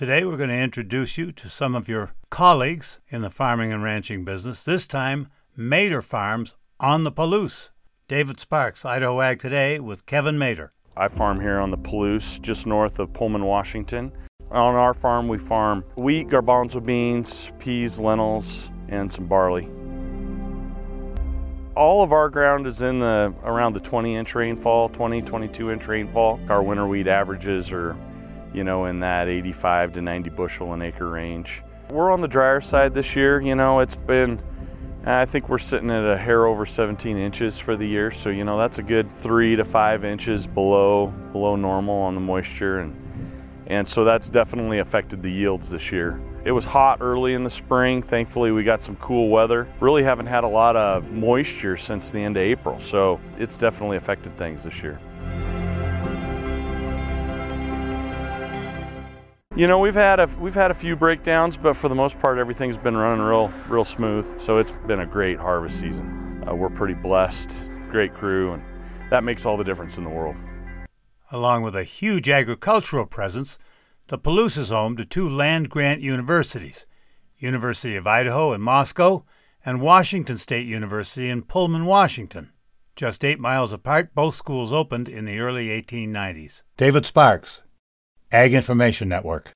Today, we're going to introduce you to some of your colleagues in the farming and ranching business, this time, Mader Farms on the Palouse. David Sparks, Idaho Ag Today, with Kevin Mader. I farm here on the Palouse, just north of Pullman, Washington. On our farm, we farm wheat, garbanzo beans, peas, lentils, and some barley. All of our ground is in the around the 20 inch rainfall, 20, 22 inch rainfall. Our winter wheat averages are, you know, in that 85 to 90 bushel an acre range. We're on the drier side this year. You know, it's been, I think we're sitting at a hair over 17 inches for the year. So, you know, that's a good three to five inches below, below normal on the moisture. And, and so that's definitely affected the yields this year. It was hot early in the spring. Thankfully, we got some cool weather. Really haven't had a lot of moisture since the end of April, so it's definitely affected things this year. You know, we've had a we've had a few breakdowns, but for the most part, everything's been running real real smooth. So it's been a great harvest season. Uh, we're pretty blessed, great crew, and that makes all the difference in the world. Along with a huge agricultural presence, the Palouse is home to two land grant universities University of Idaho in Moscow and Washington State University in Pullman, Washington. Just eight miles apart, both schools opened in the early 1890s. David Sparks, Ag Information Network.